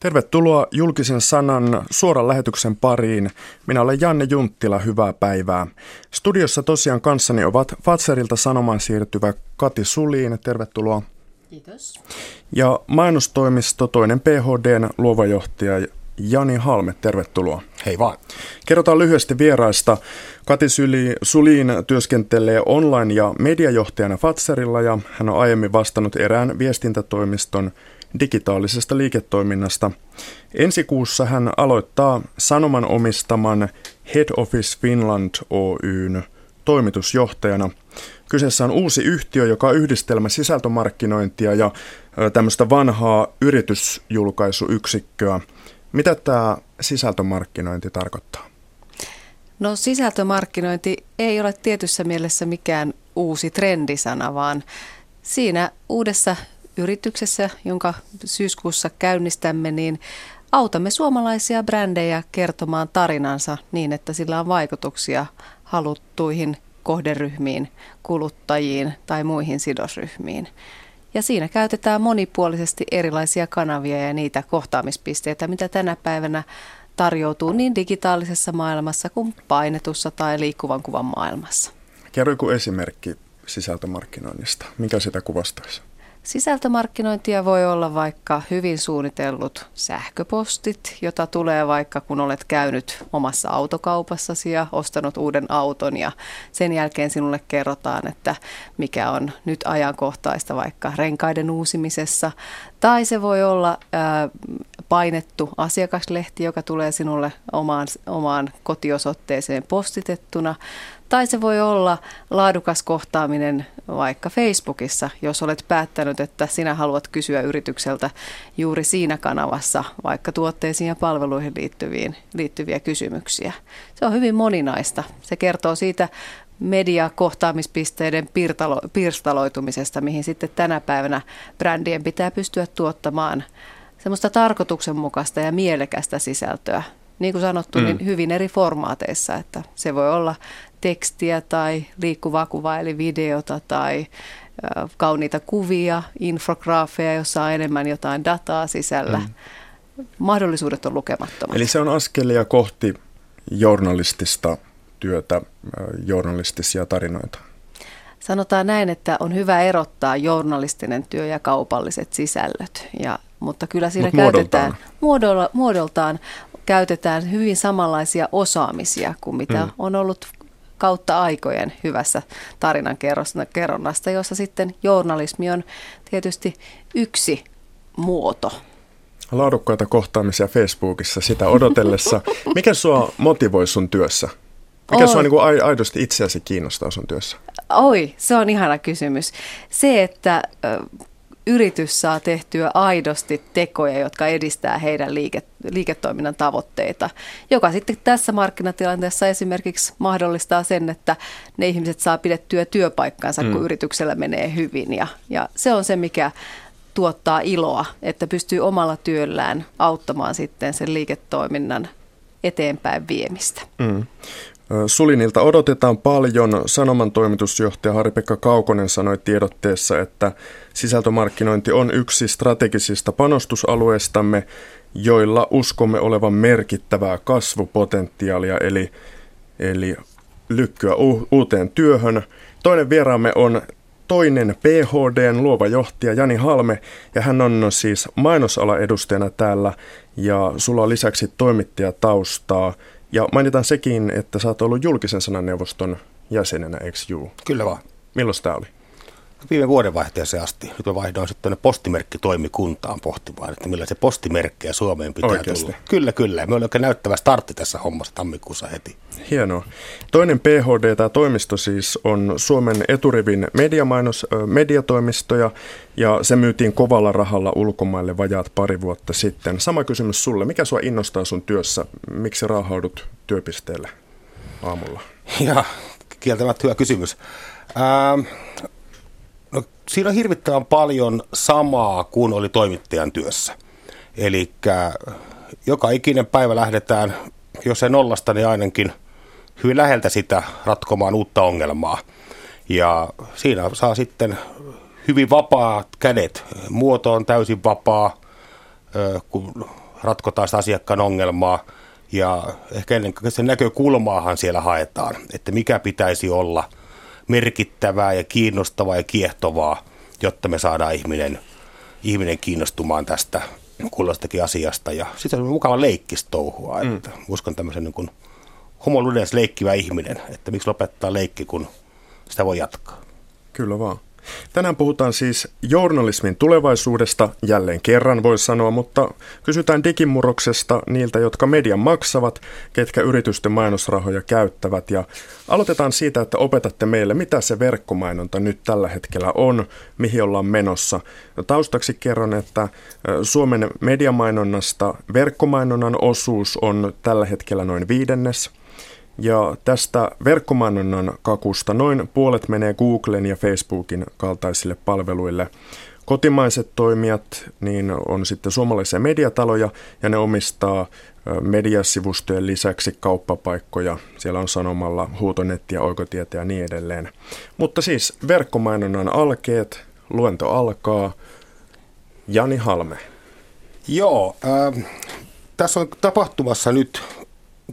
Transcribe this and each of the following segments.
Tervetuloa julkisen sanan suoran lähetyksen pariin. Minä olen Janne Junttila, hyvää päivää. Studiossa tosiaan kanssani ovat Fatserilta sanomaan siirtyvä Kati Suliin, tervetuloa. Kiitos. Ja mainostoimisto toinen PHDn luova johtaja Jani Halme, tervetuloa. Hei vaan. Kerrotaan lyhyesti vieraista. Kati Syli, Suliin työskentelee online- ja mediajohtajana Fatserilla ja hän on aiemmin vastannut erään viestintätoimiston digitaalisesta liiketoiminnasta. Ensi kuussa hän aloittaa Sanoman omistaman Head Office Finland Oyn toimitusjohtajana. Kyseessä on uusi yhtiö, joka on yhdistelmä sisältömarkkinointia ja tämmöistä vanhaa yritysjulkaisuyksikköä. Mitä tämä sisältömarkkinointi tarkoittaa? No sisältömarkkinointi ei ole tietyssä mielessä mikään uusi trendisana, vaan siinä uudessa yrityksessä, jonka syyskuussa käynnistämme, niin autamme suomalaisia brändejä kertomaan tarinansa niin, että sillä on vaikutuksia haluttuihin kohderyhmiin, kuluttajiin tai muihin sidosryhmiin. Ja siinä käytetään monipuolisesti erilaisia kanavia ja niitä kohtaamispisteitä, mitä tänä päivänä tarjoutuu niin digitaalisessa maailmassa kuin painetussa tai liikkuvan kuvan maailmassa. Kerro joku esimerkki sisältömarkkinoinnista. Mikä sitä kuvastaisi? Sisältömarkkinointia voi olla vaikka hyvin suunnitellut sähköpostit, jota tulee vaikka kun olet käynyt omassa autokaupassasi ja ostanut uuden auton ja sen jälkeen sinulle kerrotaan, että mikä on nyt ajankohtaista vaikka renkaiden uusimisessa. Tai se voi olla ää, painettu asiakaslehti, joka tulee sinulle omaan, omaan kotiosoitteeseen postitettuna. Tai se voi olla laadukas kohtaaminen vaikka Facebookissa, jos olet päättänyt, että sinä haluat kysyä yritykseltä juuri siinä kanavassa vaikka tuotteisiin ja palveluihin liittyviin, liittyviä kysymyksiä. Se on hyvin moninaista. Se kertoo siitä mediakohtaamispisteiden pirtalo, pirstaloitumisesta, mihin sitten tänä päivänä brändien pitää pystyä tuottamaan semmoista tarkoituksenmukaista ja mielekästä sisältöä. Niin kuin sanottu, mm. niin hyvin eri formaateissa, että se voi olla tekstiä tai liikkuvaa kuvaa eli videota tai kauniita kuvia, infograafeja, jossa on enemmän jotain dataa sisällä. Mm. Mahdollisuudet on lukemattomat. Eli se on askelia kohti journalistista työtä, journalistisia tarinoita. Sanotaan näin, että on hyvä erottaa journalistinen työ ja kaupalliset sisällöt. Ja, mutta kyllä siinä Mut käytetään muodoltaan. muodoltaan käytetään hyvin samanlaisia osaamisia kuin mitä mm. on ollut kautta aikojen hyvässä tarinan kerronnasta, jossa sitten journalismi on tietysti yksi muoto. Laadukkaita kohtaamisia Facebookissa sitä odotellessa. Mikä sua motivoi sun työssä? Mikä Oi. sua niin aidosti itseäsi kiinnostaa sun työssä? Oi, se on ihana kysymys. Se, että yritys saa tehtyä aidosti tekoja, jotka edistää heidän liike, liiketoiminnan tavoitteita, joka sitten tässä markkinatilanteessa esimerkiksi mahdollistaa sen, että ne ihmiset saa pidettyä työpaikkansa, mm. kun yrityksellä menee hyvin. Ja, ja se on se, mikä tuottaa iloa, että pystyy omalla työllään auttamaan sitten sen liiketoiminnan eteenpäin viemistä. Mm. Sulinilta odotetaan paljon. Sanoman toimitusjohtaja Harri-Pekka Kaukonen sanoi tiedotteessa, että sisältömarkkinointi on yksi strategisista panostusalueistamme, joilla uskomme olevan merkittävää kasvupotentiaalia, eli, eli lykkyä u- uuteen työhön. Toinen vieraamme on toinen PHDn luova johtaja Jani Halme, ja hän on siis mainosala edustajana täällä, ja sulla on lisäksi toimittajataustaa. Ja mainitaan sekin, että sä oot ollut julkisen sananneuvoston jäsenenä, eikö juu? Kyllä vaan. Milloin tämä oli? Viime vuodenvaihteeseen asti. Nyt mä vaihdoin sitten tuonne postimerkkitoimikuntaan pohtimaan, että millä se postimerkkejä Suomeen pitää Oikeasti. tulla. Kyllä, kyllä. Me oli oikein näyttävä startti tässä hommassa tammikuussa heti. Hienoa. Toinen PHD, tämä toimisto siis, on Suomen eturivin mediamainos, mediatoimisto ja, ja se myytiin kovalla rahalla ulkomaille vajaat pari vuotta sitten. Sama kysymys sulle. Mikä sua innostaa sun työssä? Miksi raahaudut työpisteelle aamulla? Ja kieltämättä hyvä kysymys. Ähm, siinä on hirvittävän paljon samaa kuin oli toimittajan työssä. Eli joka ikinen päivä lähdetään, jos ei nollasta, niin ainakin hyvin läheltä sitä ratkomaan uutta ongelmaa. Ja siinä saa sitten hyvin vapaat kädet. Muoto on täysin vapaa, kun ratkotaan sitä asiakkaan ongelmaa ja ehkä ennen kaikkea sen näkökulmaahan siellä haetaan, että mikä pitäisi olla merkittävää ja kiinnostavaa ja kiehtovaa, jotta me saadaan ihminen, ihminen kiinnostumaan tästä kullastakin asiasta. Ja sitten on mukava leikkistouhua, mm. että uskon tämmöisen niin kuin homoludens leikkivä ihminen, että miksi lopettaa leikki, kun sitä voi jatkaa. Kyllä vaan. Tänään puhutaan siis journalismin tulevaisuudesta, jälleen kerran voi sanoa, mutta kysytään digimurroksesta niiltä, jotka median maksavat, ketkä yritysten mainosrahoja käyttävät. Ja aloitetaan siitä, että opetatte meille, mitä se verkkomainonta nyt tällä hetkellä on, mihin ollaan menossa. Taustaksi kerron, että Suomen mediamainonnasta verkkomainonnan osuus on tällä hetkellä noin viidennes – ja tästä verkkomainonnan kakusta noin puolet menee Googlen ja Facebookin kaltaisille palveluille. Kotimaiset toimijat niin on sitten suomalaisia mediataloja ja ne omistaa mediasivustojen lisäksi kauppapaikkoja. Siellä on sanomalla huutonettiä, oikotietä ja niin edelleen. Mutta siis verkkomainonnan alkeet, luento alkaa. Jani Halme. Joo, äh, tässä on tapahtumassa nyt,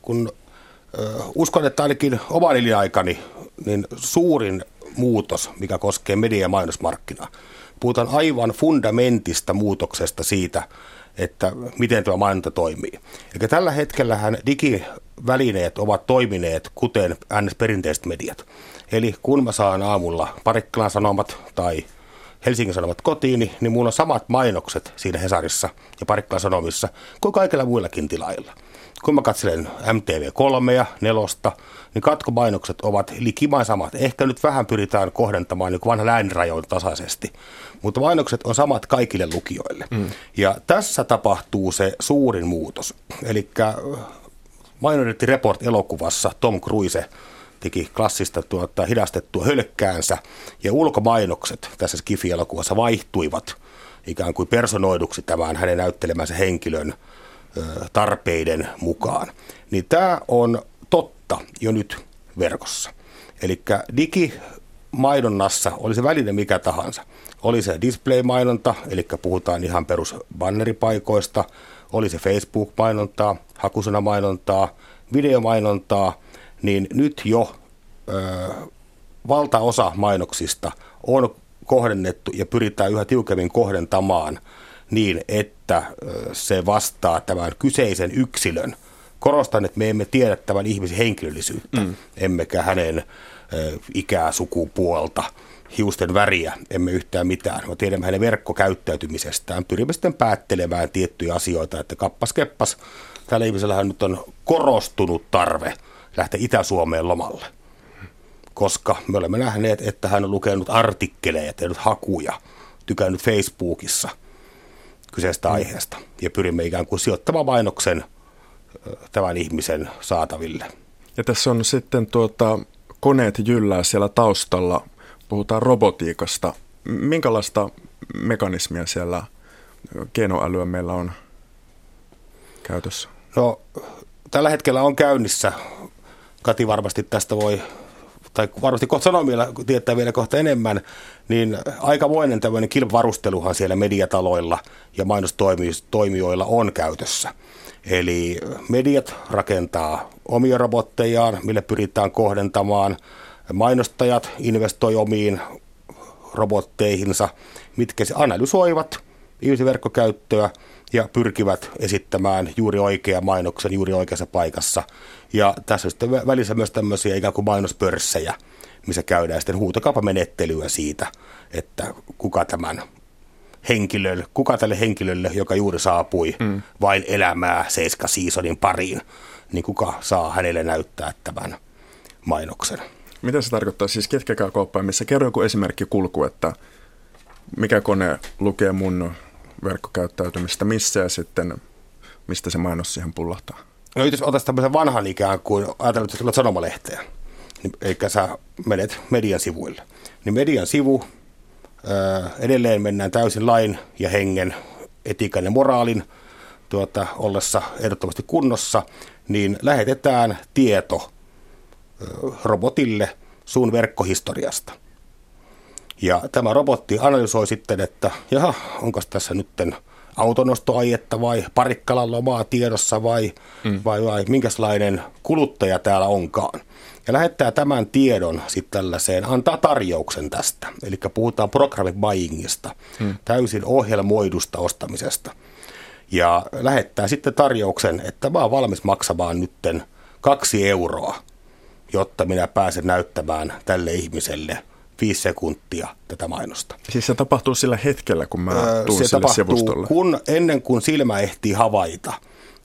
kun uskon, että ainakin oman aikani niin suurin muutos, mikä koskee media- ja mainosmarkkinaa. Puhutaan aivan fundamentista muutoksesta siitä, että miten tuo mainonta toimii. Eli tällä hetkellähän digivälineet ovat toimineet kuten ns. perinteiset mediat. Eli kun mä saan aamulla Parikkalan sanomat tai Helsingin Sanomat kotiin, niin mulla on samat mainokset siinä Hesarissa ja Parikkalan Sanomissa kuin kaikilla muillakin tilailla kun mä katselen MTV3 ja 4, niin katkomainokset ovat likimain samat. Ehkä nyt vähän pyritään kohdentamaan niin vanha läänirajoin tasaisesti, mutta mainokset on samat kaikille lukijoille. Mm. Ja tässä tapahtuu se suurin muutos. Eli äh, Minority Report-elokuvassa Tom Cruise teki klassista tuota, hidastettua hölkkäänsä, ja ulkomainokset tässä Skifi-elokuvassa vaihtuivat ikään kuin personoiduksi tämän hänen näyttelemänsä henkilön tarpeiden mukaan. Niin tämä on totta jo nyt verkossa. Eli digimainonnassa oli se väline mikä tahansa. Oli se display-mainonta, eli puhutaan ihan perus banneripaikoista, oli se Facebook-mainontaa, hakusanamainontaa, videomainontaa, niin nyt jo ö, valtaosa mainoksista on kohdennettu ja pyritään yhä tiukemmin kohdentamaan niin, että se vastaa tämän kyseisen yksilön. Korostan, että me emme tiedä tämän ihmisen henkilöllisyyttä, mm. emmekä hänen ikää, sukupuolta, hiusten väriä, emme yhtään mitään. Me tiedämme hänen verkkokäyttäytymisestään. Pyrimme sitten päättelemään tiettyjä asioita, että kappas keppas, tällä ihmisellähän nyt on korostunut tarve lähteä Itä-Suomeen lomalle. Koska me olemme nähneet, että hän on lukenut artikkeleja, tehnyt hakuja, tykännyt Facebookissa – kyseisestä mm. aiheesta. Ja pyrimme ikään kuin sijoittamaan mainoksen tämän ihmisen saataville. Ja tässä on sitten tuota, koneet jyllää siellä taustalla. Puhutaan robotiikasta. Minkälaista mekanismia siellä keinoälyä meillä on käytössä? No, tällä hetkellä on käynnissä. Kati varmasti tästä voi tai varmasti kohta Sanomilla tietää vielä kohta enemmän, niin aikamoinen tämmöinen kilpavarusteluhan siellä mediataloilla ja mainostoimijoilla on käytössä. Eli mediat rakentaa omia robottejaan, mille pyritään kohdentamaan. Mainostajat investoi omiin robotteihinsa, mitkä se analysoivat ihmisen verkkokäyttöä ja pyrkivät esittämään juuri oikean mainoksen juuri oikeassa paikassa. Ja tässä on sitten välissä myös tämmöisiä ikään kuin mainospörssejä, missä käydään sitten huutokaupamenettelyä siitä, että kuka tämän henkilölle, kuka tälle henkilölle, joka juuri saapui mm. vain elämää Seiska Seasonin pariin, niin kuka saa hänelle näyttää tämän mainoksen. Mitä se tarkoittaa? Siis ketkä käy kauppaan, missä kerro joku esimerkki kulku, että mikä kone lukee mun verkkokäyttäytymistä missä ja sitten mistä se mainos siihen pullahtaa? No jos otat tämmöisen vanhan ikään kuin, ajatellaan, että sä sanomalehteen, niin, eli sä menet median sivuille. Niin median sivu, ää, edelleen mennään täysin lain ja hengen, etiikan ja moraalin tuota, ollessa ehdottomasti kunnossa, niin lähetetään tieto ää, robotille sun verkkohistoriasta – ja tämä robotti analysoi sitten, että jaha, onko tässä nytten autonostoajetta vai parikkalan lomaa tiedossa vai, mm. vai, vai minkälainen kuluttaja täällä onkaan. Ja lähettää tämän tiedon sitten tällaiseen, antaa tarjouksen tästä. Eli puhutaan programmi buyingista, mm. täysin ohjelmoidusta ostamisesta. Ja lähettää sitten tarjouksen, että mä oon valmis maksamaan nytten kaksi euroa, jotta minä pääsen näyttämään tälle ihmiselle – viisi sekuntia tätä mainosta. Siis se tapahtuu sillä hetkellä, kun mä tuun se sille sivustolle? Kun, ennen kuin silmä ehtii havaita,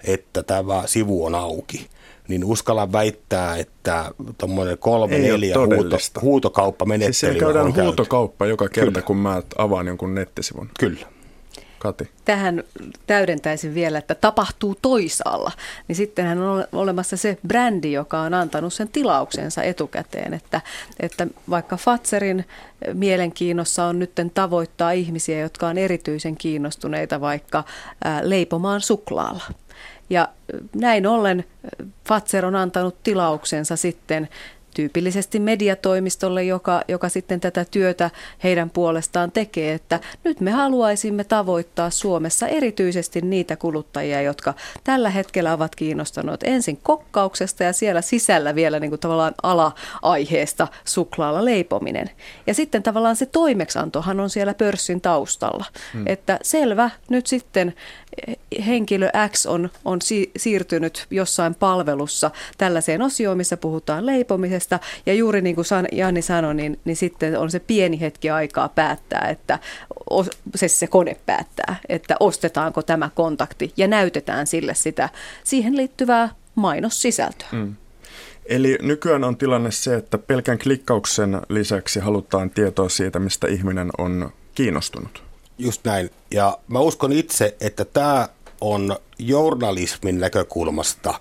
että tämä sivu on auki, niin uskalla väittää, että tuommoinen kolme, Ei neljä huuto, huutokauppa-menettely siis käydään on huutokauppa joka kerta, Kyllä. kun mä avaan jonkun nettisivun. Kyllä. Kati. Tähän täydentäisin vielä, että tapahtuu toisaalla. Niin sittenhän on olemassa se brändi, joka on antanut sen tilauksensa etukäteen. Että, että vaikka Fatserin mielenkiinnossa on nyt tavoittaa ihmisiä, jotka on erityisen kiinnostuneita vaikka leipomaan suklaalla. Ja näin ollen Fatser on antanut tilauksensa sitten tyypillisesti mediatoimistolle, joka, joka sitten tätä työtä heidän puolestaan tekee, että nyt me haluaisimme tavoittaa Suomessa erityisesti niitä kuluttajia, jotka tällä hetkellä ovat kiinnostuneet ensin kokkauksesta ja siellä sisällä vielä niin kuin tavallaan ala-aiheesta suklaalla leipominen. Ja sitten tavallaan se toimeksantohan on siellä pörssin taustalla, hmm. että selvä, nyt sitten henkilö X on, on si- siirtynyt jossain palvelussa tällaiseen osioon, missä puhutaan leipomisesta. Ja juuri niin kuin Janni sanoi, niin, niin sitten on se pieni hetki aikaa päättää, että se, se kone päättää, että ostetaanko tämä kontakti ja näytetään sille sitä siihen liittyvää mainossisältöä. Mm. Eli nykyään on tilanne se, että pelkän klikkauksen lisäksi halutaan tietoa siitä, mistä ihminen on kiinnostunut. Just näin. Ja mä uskon itse, että tämä on journalismin näkökulmasta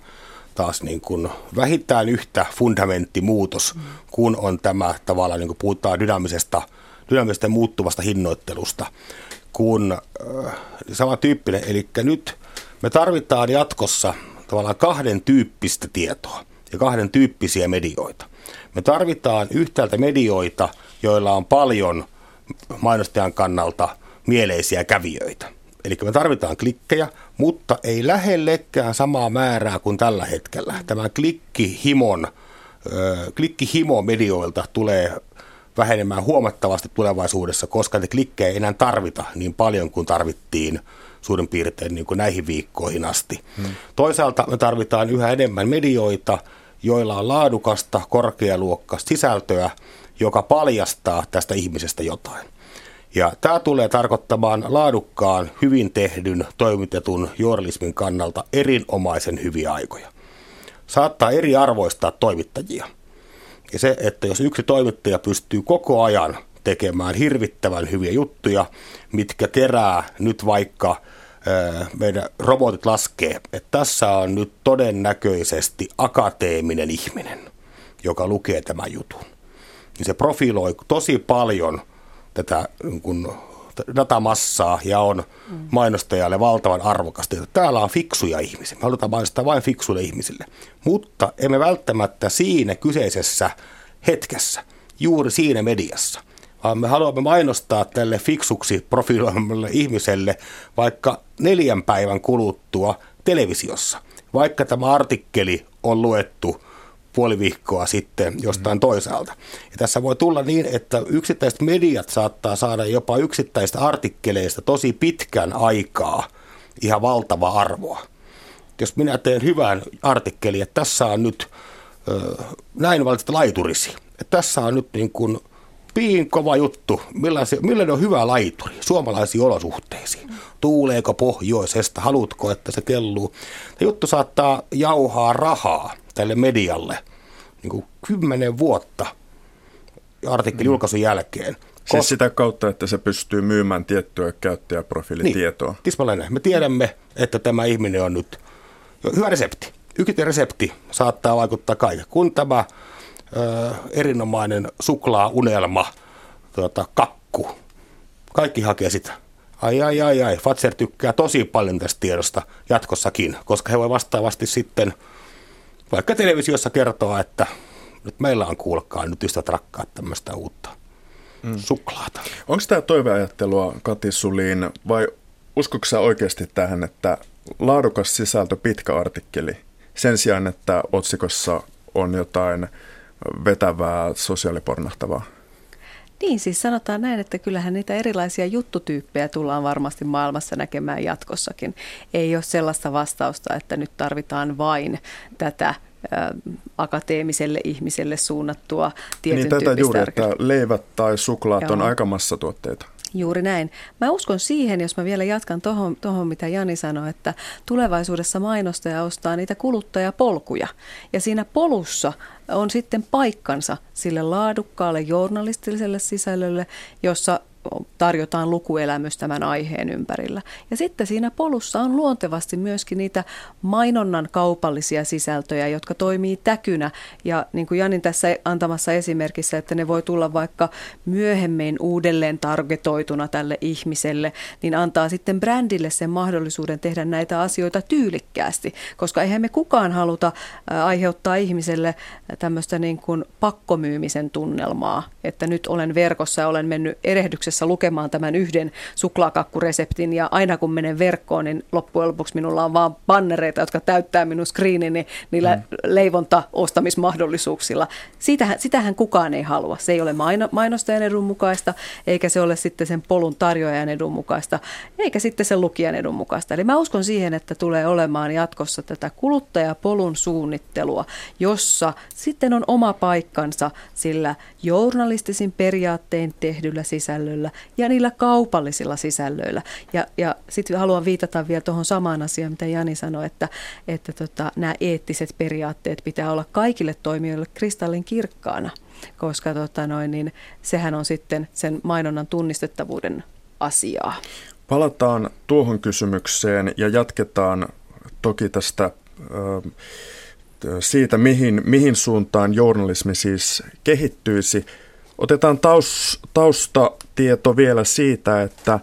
taas niin kuin vähintään yhtä fundamenttimuutos, mm. kun on tämä tavallaan, niin kuin puhutaan dynaamisesta, dynaamisesta muuttuvasta hinnoittelusta, kun äh, samantyyppinen. Eli nyt me tarvitaan jatkossa tavallaan kahden tyyppistä tietoa ja kahden tyyppisiä medioita. Me tarvitaan yhtäältä medioita, joilla on paljon mainostajan kannalta mieleisiä kävijöitä. Eli me tarvitaan klikkejä, mutta ei lähellekään samaa määrää kuin tällä hetkellä. Tämä klikkihimon, klikkihimo medioilta tulee vähenemään huomattavasti tulevaisuudessa, koska ne klikkejä ei enää tarvita niin paljon kuin tarvittiin suurin piirtein niin kuin näihin viikkoihin asti. Hmm. Toisaalta me tarvitaan yhä enemmän medioita, joilla on laadukasta, korkealuokkaista sisältöä, joka paljastaa tästä ihmisestä jotain. Ja tämä tulee tarkoittamaan laadukkaan, hyvin tehdyn, toimitetun journalismin kannalta erinomaisen hyviä aikoja. Saattaa eri arvoistaa toimittajia. Ja se, että jos yksi toimittaja pystyy koko ajan tekemään hirvittävän hyviä juttuja, mitkä kerää nyt vaikka meidän robotit laskee, että tässä on nyt todennäköisesti akateeminen ihminen, joka lukee tämän jutun. Niin se profiloi tosi paljon – tätä niin kun, datamassaa ja on mainostajalle valtavan arvokasta. Täällä on fiksuja ihmisiä. Me halutaan mainostaa vain fiksuille ihmisille. Mutta emme välttämättä siinä kyseisessä hetkessä, juuri siinä mediassa, vaan me haluamme mainostaa tälle fiksuksi profiloimalle ihmiselle vaikka neljän päivän kuluttua televisiossa. Vaikka tämä artikkeli on luettu – puoli viikkoa sitten jostain mm. toisaalta. Ja tässä voi tulla niin, että yksittäiset mediat saattaa saada jopa yksittäistä artikkeleista tosi pitkän aikaa ihan valtava arvoa. Jos minä teen hyvän artikkelin, että tässä on nyt ö, näin valitset laiturisi, että tässä on nyt niin kuin piin kova juttu, millainen on hyvä laituri suomalaisiin olosuhteisiin. Tuuleeko pohjoisesta, haluatko, että se kelluu. Tämä juttu saattaa jauhaa rahaa tälle medialle niin kuin kymmenen vuotta artikkelin mm. julkaisun jälkeen. Siis sitä kautta, että se pystyy myymään tiettyä käyttäjäprofiilitietoa. Niin, tismalleen. Me tiedämme, että tämä ihminen on nyt hyvä resepti. Yksityinen resepti saattaa vaikuttaa kaiken. Kun tämä ö, erinomainen suklaa-unelma, tuota, kakku, kaikki hakee sitä. Ai, ai, ai, ai. Fatser tykkää tosi paljon tästä tiedosta jatkossakin, koska he voi vastaavasti sitten – vaikka televisiossa kertoa, että nyt meillä on kuulkaa nyt ystävät rakkaat tämmöistä uutta mm. suklaata. Onko tämä toiveajattelua Kati Suliin vai uskotko sä oikeasti tähän, että laadukas sisältö, pitkä artikkeli, sen sijaan, että otsikossa on jotain vetävää sosiaalipornahtavaa? Niin, siis sanotaan näin, että kyllähän niitä erilaisia juttutyyppejä tullaan varmasti maailmassa näkemään jatkossakin. Ei ole sellaista vastausta, että nyt tarvitaan vain tätä akateemiselle ihmiselle suunnattua tietyn Niin tätä juuri, että leivät tai suklaat Joo. on aika massatuotteita. Juuri näin. Mä uskon siihen, jos mä vielä jatkan tuohon, tohon, mitä Jani sanoi, että tulevaisuudessa mainostaja ostaa niitä kuluttajapolkuja. Ja siinä polussa on sitten paikkansa sille laadukkaalle journalistiselle sisällölle, jossa tarjotaan lukuelämys tämän aiheen ympärillä. Ja sitten siinä polussa on luontevasti myöskin niitä mainonnan kaupallisia sisältöjä, jotka toimii täkynä. Ja niin kuin Janin tässä antamassa esimerkissä, että ne voi tulla vaikka myöhemmin uudelleen targetoituna tälle ihmiselle, niin antaa sitten brändille sen mahdollisuuden tehdä näitä asioita tyylikkäästi. Koska eihän me kukaan haluta aiheuttaa ihmiselle tämmöistä niin kuin pakkomyymisen tunnelmaa, että nyt olen verkossa ja olen mennyt erehdyksessä yrityksessä lukemaan tämän yhden suklaakakkureseptin ja aina kun menen verkkoon, niin loppujen lopuksi minulla on vaan bannereita, jotka täyttää minun screenini niillä mm. leivonta-ostamismahdollisuuksilla. Sitähän, sitähän kukaan ei halua. Se ei ole maino, mainostajan edun mukaista, eikä se ole sitten sen polun tarjoajan edun mukaista, eikä sitten sen lukijan edun mukaista. Eli mä uskon siihen, että tulee olemaan jatkossa tätä kuluttajapolun suunnittelua, jossa sitten on oma paikkansa sillä journalistisin periaattein tehdyllä sisällöllä, sisällöillä ja niillä kaupallisilla sisällöillä. Ja, ja sitten haluan viitata vielä tuohon samaan asiaan, mitä Jani sanoi, että, että tota, nämä eettiset periaatteet pitää olla kaikille toimijoille kristallin kirkkaana, koska tota noin, niin sehän on sitten sen mainonnan tunnistettavuuden asiaa. Palataan tuohon kysymykseen ja jatketaan toki tästä siitä, mihin, mihin suuntaan journalismi siis kehittyisi. Otetaan taus, taustatieto vielä siitä, että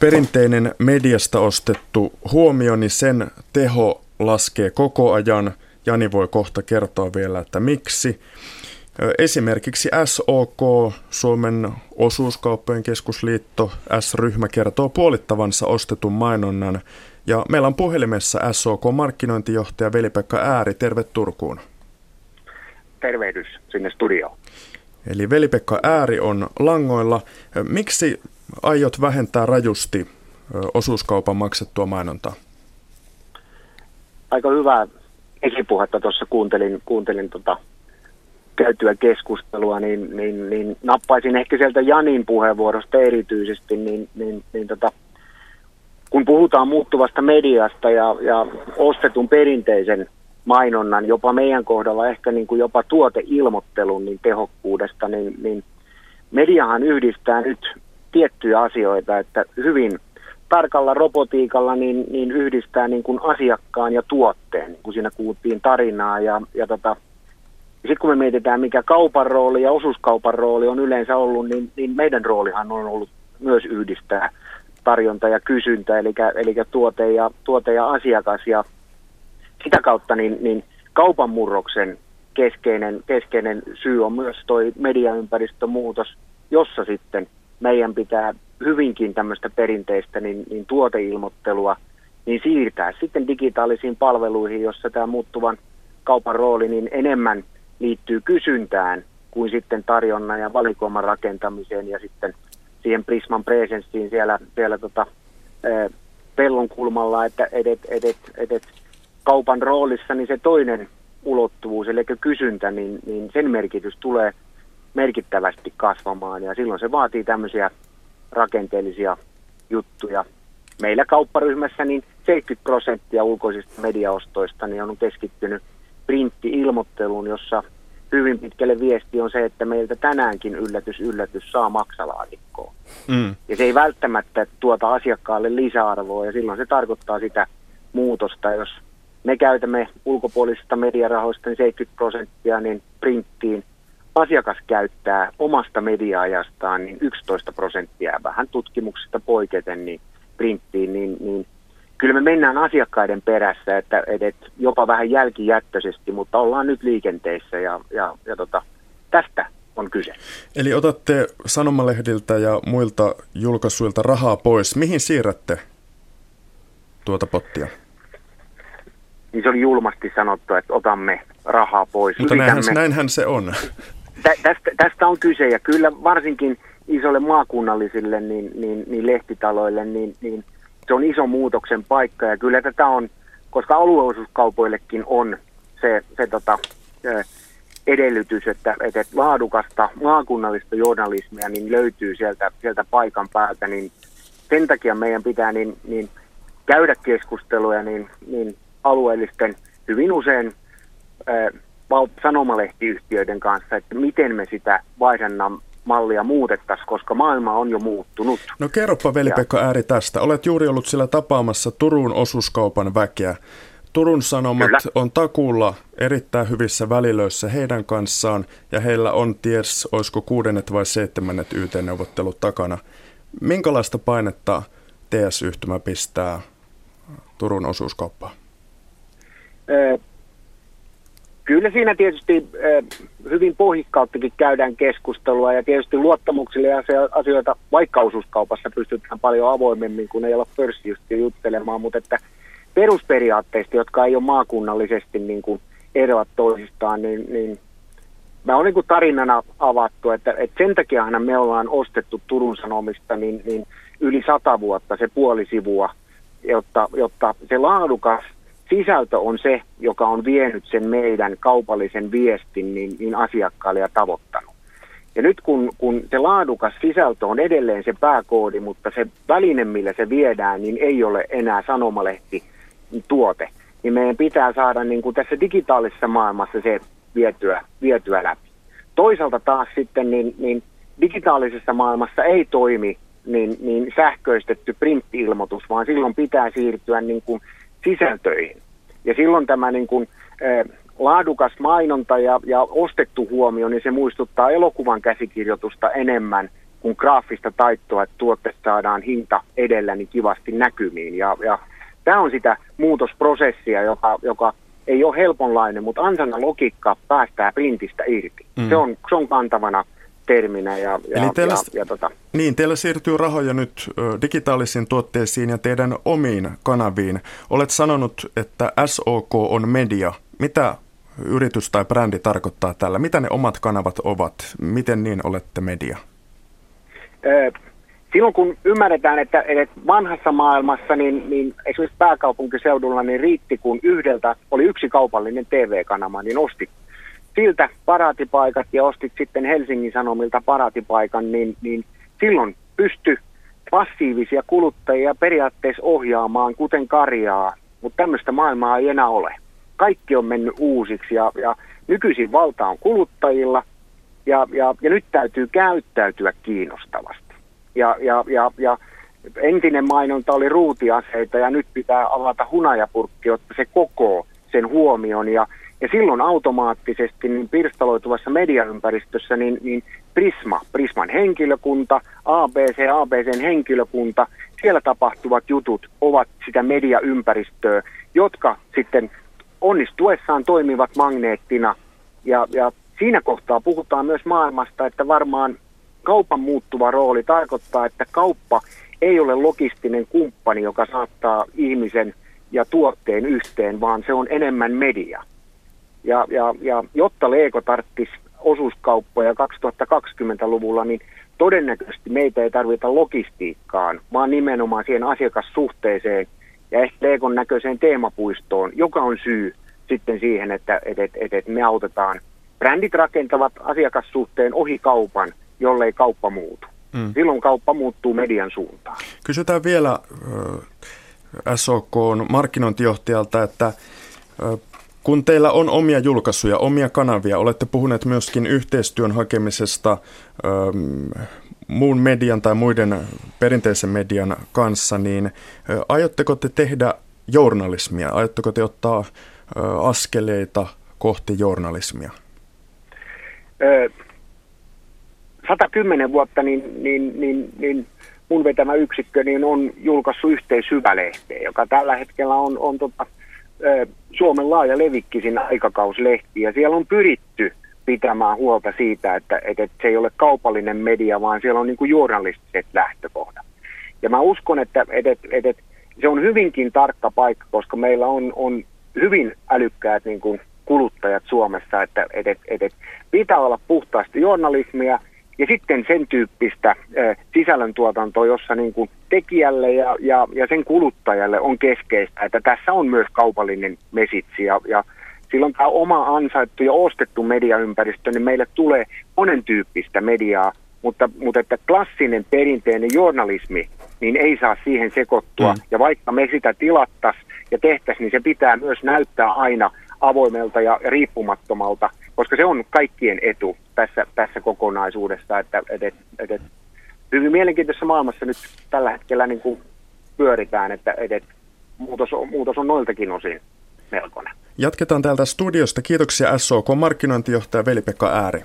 perinteinen mediasta ostettu huomio, niin sen teho laskee koko ajan. Jani voi kohta kertoa vielä, että miksi. Esimerkiksi SOK, Suomen osuuskauppojen keskusliitto, S-ryhmä kertoo puolittavansa ostetun mainonnan. Ja meillä on puhelimessa SOK-markkinointijohtaja Veli-Pekka Ääri. Terve Turkuun. Tervehdys sinne studioon. Eli Veli-Pekka Ääri on langoilla. Miksi aiot vähentää rajusti osuuskaupan maksettua mainontaa? Aika hyvää esipuhetta tuossa kuuntelin, kuuntelin tota käytyä keskustelua, niin, niin, niin nappaisin ehkä sieltä Janin puheenvuorosta erityisesti, niin, niin, niin tota, kun puhutaan muuttuvasta mediasta ja, ja ostetun perinteisen mainonnan, jopa meidän kohdalla ehkä niin kuin jopa tuoteilmoittelun niin tehokkuudesta, niin, niin mediahan yhdistää nyt tiettyjä asioita, että hyvin tarkalla robotiikalla niin, niin yhdistää niin kuin asiakkaan ja tuotteen, kun siinä kuultiin tarinaa ja, ja tota, sitten kun me mietitään, mikä kaupan rooli ja osuuskaupan rooli on yleensä ollut, niin, niin meidän roolihan on ollut myös yhdistää tarjonta ja kysyntä, eli, eli tuote, ja, tuote ja asiakas. Ja sitä kautta niin, niin kaupan murroksen keskeinen, keskeinen syy on myös tuo mediaympäristömuutos, jossa sitten meidän pitää hyvinkin tämmöistä perinteistä niin, niin tuoteilmoittelua niin siirtää sitten digitaalisiin palveluihin, jossa tämä muuttuvan kaupan rooli niin enemmän liittyy kysyntään kuin sitten tarjonnan ja valikoiman rakentamiseen ja sitten siihen Prisman presenssiin siellä, siellä tota, pellon kulmalla, että edet, edet, edet kaupan roolissa, niin se toinen ulottuvuus, eli kysyntä, niin, niin sen merkitys tulee merkittävästi kasvamaan ja silloin se vaatii tämmöisiä rakenteellisia juttuja. Meillä kaupparyhmässä niin 70 prosenttia ulkoisista mediaostoista niin on keskittynyt printti-ilmoitteluun, jossa hyvin pitkälle viesti on se, että meiltä tänäänkin yllätys, yllätys saa maksalaatikkoon. Mm. Ja se ei välttämättä tuota asiakkaalle lisäarvoa ja silloin se tarkoittaa sitä muutosta, jos me käytämme ulkopuolisista mediarahoista niin 70 prosenttia niin printtiin. Asiakas käyttää omasta mediaajastaan niin 11 prosenttia vähän tutkimuksista poiketen niin printtiin, niin, niin kyllä me mennään asiakkaiden perässä, että, että jopa vähän jälkijättöisesti, mutta ollaan nyt liikenteessä ja, ja, ja tota, tästä on kyse. Eli otatte sanomalehdiltä ja muilta julkaisuilta rahaa pois. Mihin siirrätte tuota pottia? Niin se oli julmasti sanottu, että otamme rahaa pois. Mutta näinhän, näinhän se on. Tä, tästä, tästä on kyse ja kyllä varsinkin isolle maakunnallisille niin, niin, niin lehtitaloille, niin, niin se on iso muutoksen paikka ja kyllä tätä on, koska alueosuuskaupoillekin on se, se tota, edellytys, että, että laadukasta maakunnallista journalismia niin löytyy sieltä, sieltä paikan päältä, niin sen takia meidän pitää niin, niin käydä keskusteluja niin, niin alueellisten hyvin usein sanomalehtiyhtiöiden kanssa, että miten me sitä vaihdannan mallia muutettaisiin, koska maailma on jo muuttunut. No kerropa veli-Pekka Ääri tästä. Olet juuri ollut sillä tapaamassa Turun osuuskaupan väkeä. Turun Sanomat Kyllä. on takuulla erittäin hyvissä välilöissä heidän kanssaan ja heillä on ties, olisiko kuudennet vai seitsemännet YT-neuvottelut takana. Minkälaista painetta TS-yhtymä pistää Turun osuuskauppaan? Kyllä siinä tietysti hyvin pohjikkauttakin käydään keskustelua ja tietysti luottamuksille asioita vaikka osuuskaupassa pystytään paljon avoimemmin, kun ei olla pörssiyhtiö juttelemaan, mutta että perusperiaatteista, jotka ei ole maakunnallisesti niin kuin eroat toisistaan, niin, niin mä olen niin tarinana avattu, että, että sen takiahan me ollaan ostettu Turun Sanomista niin, niin yli sata vuotta se puoli sivua, jotta, jotta se laadukas sisältö on se, joka on vienyt sen meidän kaupallisen viestin niin, niin asiakkaalle ja tavoittanut. Ja nyt kun, kun se laadukas sisältö on edelleen se pääkoodi, mutta se väline, millä se viedään, niin ei ole enää sanomalehti tuote, niin meidän pitää saada niin kuin tässä digitaalisessa maailmassa se vietyä, vietyä läpi. Toisaalta taas sitten niin, niin digitaalisessa maailmassa ei toimi niin, niin sähköistetty printti-ilmoitus, vaan silloin pitää siirtyä niin kuin sisältöihin. Ja silloin tämä niin kuin, laadukas mainonta ja, ja ostettu huomio, niin se muistuttaa elokuvan käsikirjoitusta enemmän kuin graafista taittoa, että tuotte saadaan hinta edellä niin kivasti näkymiin. Ja, ja tämä on sitä muutosprosessia, joka, joka ei ole helponlainen, mutta ansana logiikka päästää printistä irti. Mm. Se, on, se on kantavana terminä. Ja, ja, Eli teillä, ja, ja, tota. niin, teillä siirtyy rahoja nyt digitaalisiin tuotteisiin ja teidän omiin kanaviin. Olet sanonut, että SOK on media. Mitä yritys tai brändi tarkoittaa tällä? Mitä ne omat kanavat ovat? Miten niin olette media? Silloin kun ymmärretään, että, että vanhassa maailmassa, niin, niin esimerkiksi pääkaupunkiseudulla, niin riitti kun yhdeltä oli yksi kaupallinen TV-kanava, niin osti siltä paraatipaikat ja ostit sitten Helsingin Sanomilta paraatipaikan, niin, niin silloin pysty passiivisia kuluttajia periaatteessa ohjaamaan kuten karjaa, mutta tämmöistä maailmaa ei enää ole. Kaikki on mennyt uusiksi ja, ja nykyisin valta on kuluttajilla ja, ja, ja nyt täytyy käyttäytyä kiinnostavasti. Ja, ja, ja, ja entinen mainonta oli ruutiaseita ja nyt pitää avata hunajapurkki, jotta se koko sen huomion ja ja silloin automaattisesti niin pirstaloituvassa mediaympäristössä niin, niin Prisma, Prisman henkilökunta, ABC, ABCn henkilökunta, siellä tapahtuvat jutut ovat sitä mediaympäristöä, jotka sitten onnistuessaan toimivat magneettina. Ja, ja siinä kohtaa puhutaan myös maailmasta, että varmaan kaupan muuttuva rooli tarkoittaa, että kauppa ei ole logistinen kumppani, joka saattaa ihmisen ja tuotteen yhteen, vaan se on enemmän media. Ja, ja, ja jotta Leeko tarttisi osuuskauppoja 2020-luvulla, niin todennäköisesti meitä ei tarvita logistiikkaan, vaan nimenomaan siihen asiakassuhteeseen ja ehkä Leekon näköiseen teemapuistoon, joka on syy sitten siihen, että et, et, et, et me autetaan. Brändit rakentavat asiakassuhteen ohi kaupan, jollei kauppa muutu. Mm. Silloin kauppa muuttuu median suuntaan. Kysytään vielä äh, SOK markkinointijohtajalta, että äh, kun teillä on omia julkaisuja, omia kanavia, olette puhuneet myöskin yhteistyön hakemisesta ö, muun median tai muiden perinteisen median kanssa, niin ö, aiotteko te tehdä journalismia? Aiotteko te ottaa ö, askeleita kohti journalismia? Ö, 110 vuotta niin, niin, niin, niin mun vetämä yksikkö niin on julkaissut yhteishyvälehteen, joka tällä hetkellä on, on tota, Suomen laaja levikkisin aikakauslehti ja siellä on pyritty pitämään huolta siitä, että, että, että se ei ole kaupallinen media, vaan siellä on niin kuin journalistiset lähtökohdat. Ja mä uskon, että, että, että, että se on hyvinkin tarkka paikka, koska meillä on, on hyvin älykkäät niin kuin kuluttajat Suomessa, että, että, että, että pitää olla puhtaasti journalismia ja sitten sen tyyppistä sisällöntuotantoa, jossa niin kuin tekijälle ja, ja, ja sen kuluttajalle on keskeistä, että tässä on myös kaupallinen mesitsi ja, ja silloin tämä oma ansaittu ja ostettu mediaympäristö, niin meille tulee monen tyyppistä mediaa, mutta, mutta että klassinen perinteinen journalismi, niin ei saa siihen sekoittua. Mm. Ja vaikka me sitä tilattaisiin ja tehtäisiin, niin se pitää myös näyttää aina avoimelta ja riippumattomalta, koska se on kaikkien etu tässä, tässä kokonaisuudessa. Että, et, et, et, et, hyvin mielenkiintoisessa maailmassa nyt tällä hetkellä niin kuin pyöritään, että et, et, muutos, on, muutos on noiltakin osin melkoinen. Jatketaan täältä studiosta. Kiitoksia SOK markkinointijohtaja Veli-Pekka Ääri.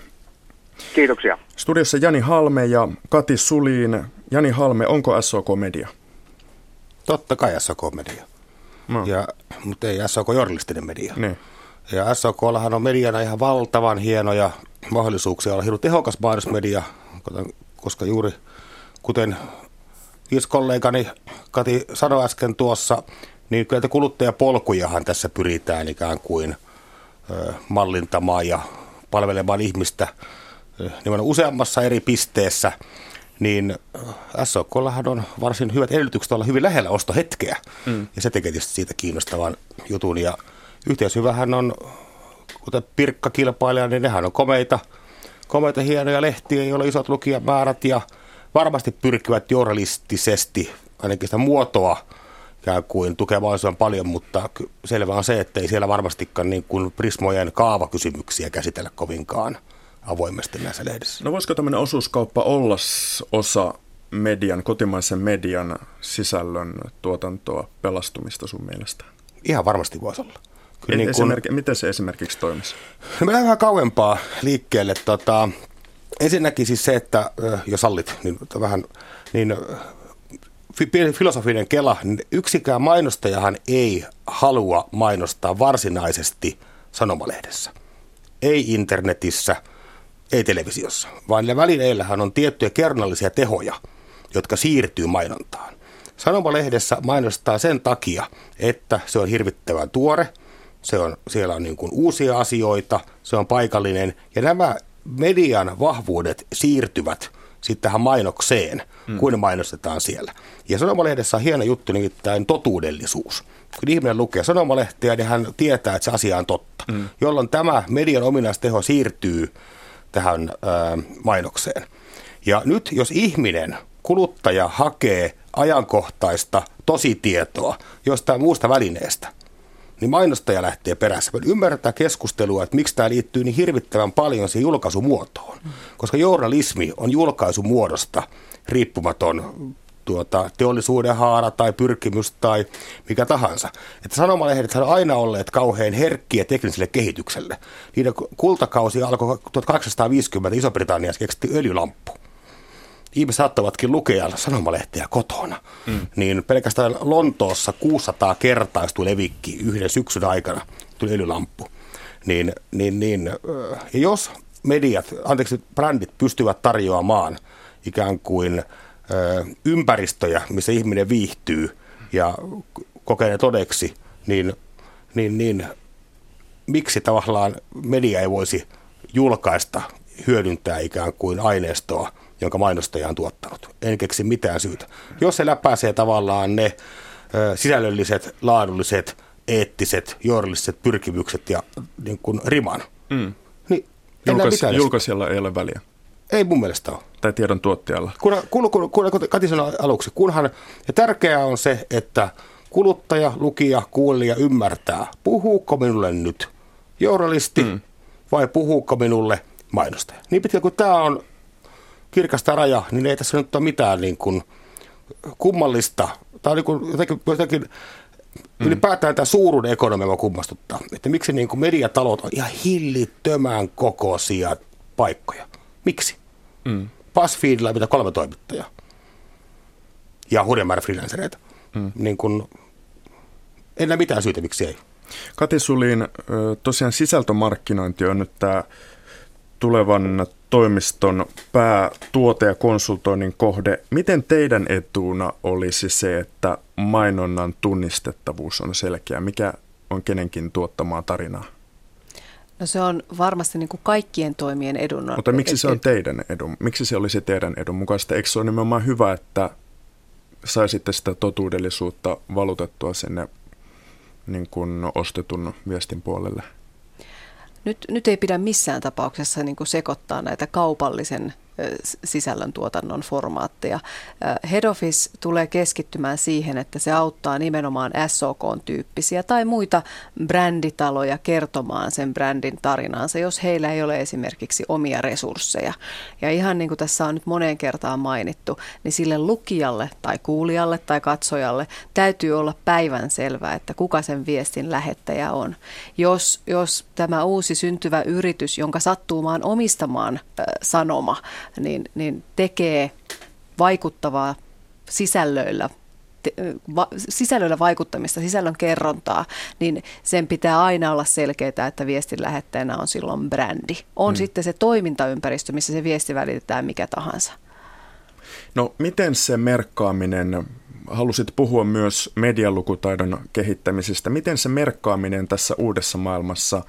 Kiitoksia. Studiossa Jani Halme ja Kati Suliin. Jani Halme, onko SOK Media? Totta kai SOK Media. No. Ja, mutta ei SOK journalistinen media. Niin. Ja SOKllahan on mediana ihan valtavan hienoja mahdollisuuksia olla hirveän tehokas mainosmedia, koska juuri kuten viisi kollegani Kati sanoi äsken tuossa, niin kyllä kuluttajapolkujahan tässä pyritään ikään kuin ö, mallintamaan ja palvelemaan ihmistä nimenomaan useammassa eri pisteessä, niin SOKllahan on varsin hyvät edellytykset olla hyvin lähellä ostohetkeä. Mm. Ja se tekee tietysti siitä kiinnostavan jutun. Ja yhteishyvähän on, kuten Pirkka-kilpailija, niin nehän on komeita, komeita hienoja lehtiä, joilla on isot lukijamäärät ja varmasti pyrkivät journalistisesti ainakin sitä muotoa ikään kuin mahdollisimman paljon, mutta selvä on se, että ei siellä varmastikaan niin kuin Prismojen kaavakysymyksiä käsitellä kovinkaan avoimesti näissä lehdissä. No voisiko tämmöinen osuuskauppa olla osa median, kotimaisen median sisällön tuotantoa pelastumista sun mielestä? Ihan varmasti voisi olla. Kyllä niin kun... Miten se esimerkiksi toimisi? No mennään vähän kauempaa liikkeelle. Tota, ensinnäkin siis se, että jos sallit, niin vähän niin filosofinen kela, niin yksikään mainostajahan ei halua mainostaa varsinaisesti sanomalehdessä. Ei internetissä, ei televisiossa, vaan niillä välineillähän on tiettyjä kernallisia tehoja, jotka siirtyy mainontaan. Sanomalehdessä mainostaa sen takia, että se on hirvittävän tuore, se on, siellä on niin kuin uusia asioita, se on paikallinen ja nämä median vahvuudet siirtyvät – sitten tähän mainokseen, mm. kun mainostetaan siellä. Ja Sanomalehdessä on hieno juttu, nimittäin totuudellisuus. Kun ihminen lukee Sanomalehteä, niin hän tietää, että se asia on totta, mm. jolloin tämä median ominaisteho siirtyy tähän mainokseen. Ja nyt jos ihminen, kuluttaja, hakee ajankohtaista tositietoa jostain muusta välineestä, niin mainostaja lähtee perässä. Me ymmärretään keskustelua, että miksi tämä liittyy niin hirvittävän paljon siihen julkaisumuotoon. Koska journalismi on julkaisumuodosta riippumaton tuota, teollisuuden haara tai pyrkimys tai mikä tahansa. Että sanomalehdet on aina olleet kauhean herkkiä tekniselle kehitykselle. Niiden kultakausi alkoi 1850 Iso-Britanniassa keksittiin öljylamppu ihmiset saattavatkin lukea sanomalehteä kotona, mm. niin pelkästään Lontoossa 600 kertaistui levikki yhden syksyn aikana, tuli öljylamppu. Niin, niin, niin, ja jos mediat, anteeksi, brändit pystyvät tarjoamaan ikään kuin ympäristöjä, missä ihminen viihtyy ja kokee todeksi, niin, niin, niin miksi tavallaan media ei voisi julkaista, hyödyntää ikään kuin aineistoa – jonka mainostaja on tuottanut. En keksi mitään syytä. Jos se läpäisee tavallaan ne sisällölliset, laadulliset, eettiset, journalistiset pyrkimykset ja niin kuin riman, mm. niin Julkais, julkaisijalla ei ole väliä. Ei mun mielestä ole. Tai tiedon tuottajalla. Kun, kun, kun, kun, kun Kati sanoi aluksi, kunhan, ja tärkeää on se, että kuluttaja, lukija, kuulija ymmärtää, puhuuko minulle nyt journalisti mm. vai puhuuko minulle mainostaja. Niin pitkä kuin tämä on kirkasta raja, niin ei tässä nyt ole mitään niin kuin kummallista. Tämä on niin kuin jotenkin, jotenkin mm. ylipäätään tämä suuruuden ekonomia kummastuttaa. Että miksi niin kuin mediatalot on ihan hillittömän kokoisia paikkoja. Miksi? Mm. BuzzFeedillä on mitä kolme toimittajaa. Ja hurjan määrä freelancereita. Mm. Niin kuin, en näe mitään syytä, miksi ei. Kati Sulin, tosiaan sisältömarkkinointi on nyt tämä tulevan toimiston päätuote- ja konsultoinnin kohde. Miten teidän etuna olisi se, että mainonnan tunnistettavuus on selkeä? Mikä on kenenkin tuottamaa tarinaa? No se on varmasti niin kuin kaikkien toimien edun. Mutta miksi se on teidän edun? Miksi se olisi teidän edun mukaista? Eikö se ole nimenomaan hyvä, että saisitte sitä totuudellisuutta valutettua sinne niin kuin ostetun viestin puolelle? Nyt, nyt ei pidä missään tapauksessa niin kuin sekoittaa näitä kaupallisen sisällöntuotannon formaatteja. Head Office tulee keskittymään siihen, että se auttaa nimenomaan SOK-tyyppisiä tai muita bränditaloja kertomaan sen brändin tarinansa, jos heillä ei ole esimerkiksi omia resursseja. Ja ihan niin kuin tässä on nyt moneen kertaan mainittu, niin sille lukijalle tai kuulijalle tai katsojalle täytyy olla päivän selvää, että kuka sen viestin lähettäjä on. Jos, jos tämä uusi syntyvä yritys, jonka sattuumaan omistamaan äh, sanoma, niin, niin tekee vaikuttavaa sisällöillä va, sisällöllä vaikuttamista, sisällön kerrontaa, niin sen pitää aina olla selkeää, että viestin lähettäjänä on silloin brändi. On mm. sitten se toimintaympäristö, missä se viesti välitetään mikä tahansa. No miten se merkkaaminen, halusit puhua myös medialukutaidon kehittämisestä, miten se merkkaaminen tässä uudessa maailmassa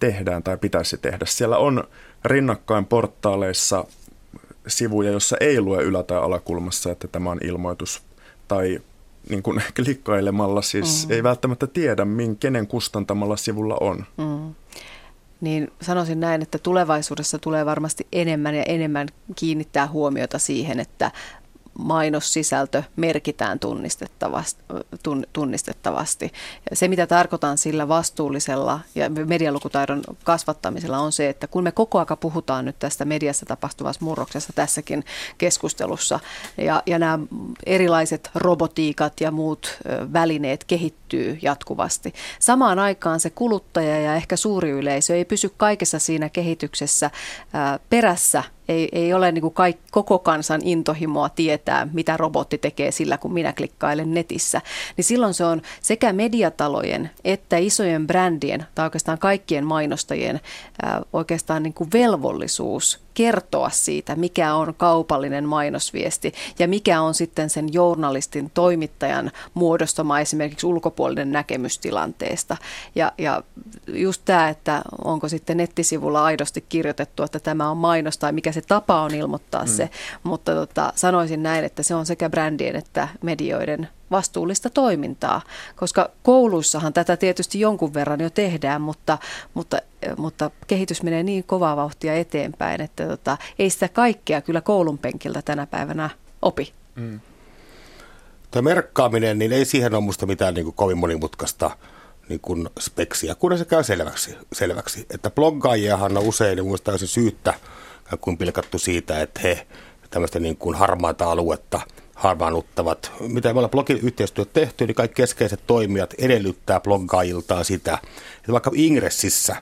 tehdään tai pitäisi tehdä? Siellä on rinnakkain portaaleissa sivuja, jossa ei lue ylä- tai alakulmassa, että tämä on ilmoitus, tai niin kuin klikkailemalla siis mm. ei välttämättä tiedä, min, kenen kustantamalla sivulla on. Mm. Niin sanoisin näin, että tulevaisuudessa tulee varmasti enemmän ja enemmän kiinnittää huomiota siihen, että mainossisältö merkitään tunnistettavasti, tunnistettavasti. Se, mitä tarkoitan sillä vastuullisella ja medialukutaidon kasvattamisella on se, että kun me koko ajan puhutaan nyt tästä mediassa tapahtuvassa murroksessa tässäkin keskustelussa ja, ja nämä erilaiset robotiikat ja muut välineet kehittyy jatkuvasti. Samaan aikaan se kuluttaja ja ehkä suuri yleisö ei pysy kaikessa siinä kehityksessä perässä ei, ei ole niin kuin kaik, koko kansan intohimoa tietää, mitä robotti tekee sillä, kun minä klikkailen netissä. Niin silloin se on sekä mediatalojen että isojen brändien tai oikeastaan kaikkien mainostajien ää, oikeastaan niin kuin velvollisuus kertoa siitä, mikä on kaupallinen mainosviesti ja mikä on sitten sen journalistin toimittajan muodostama esimerkiksi ulkopuolinen näkemys tilanteesta. Ja, ja just tämä, että onko sitten nettisivulla aidosti kirjoitettu, että tämä on mainos tai mikä se tapa on ilmoittaa mm. se, mutta tota, sanoisin näin, että se on sekä brändien että medioiden vastuullista toimintaa, koska kouluissahan tätä tietysti jonkun verran jo tehdään, mutta, mutta, mutta kehitys menee niin kovaa vauhtia eteenpäin, että tota, ei sitä kaikkea kyllä koulun penkiltä tänä päivänä opi. Mm. Tämä merkkaaminen, niin ei siihen ole musta mitään niin kuin kovin monimutkaista niin kuin speksiä, kun se käy selväksi, selväksi. Että bloggaajiahan on usein niin muista syyttä, kun pilkattu siitä, että he tämmöistä niin kuin harmaata aluetta – harvaannuttavat. Mitä me ollaan blogiyhteistyöt tehty, niin kaikki keskeiset toimijat edellyttää bloggaajiltaan sitä, että vaikka Ingressissä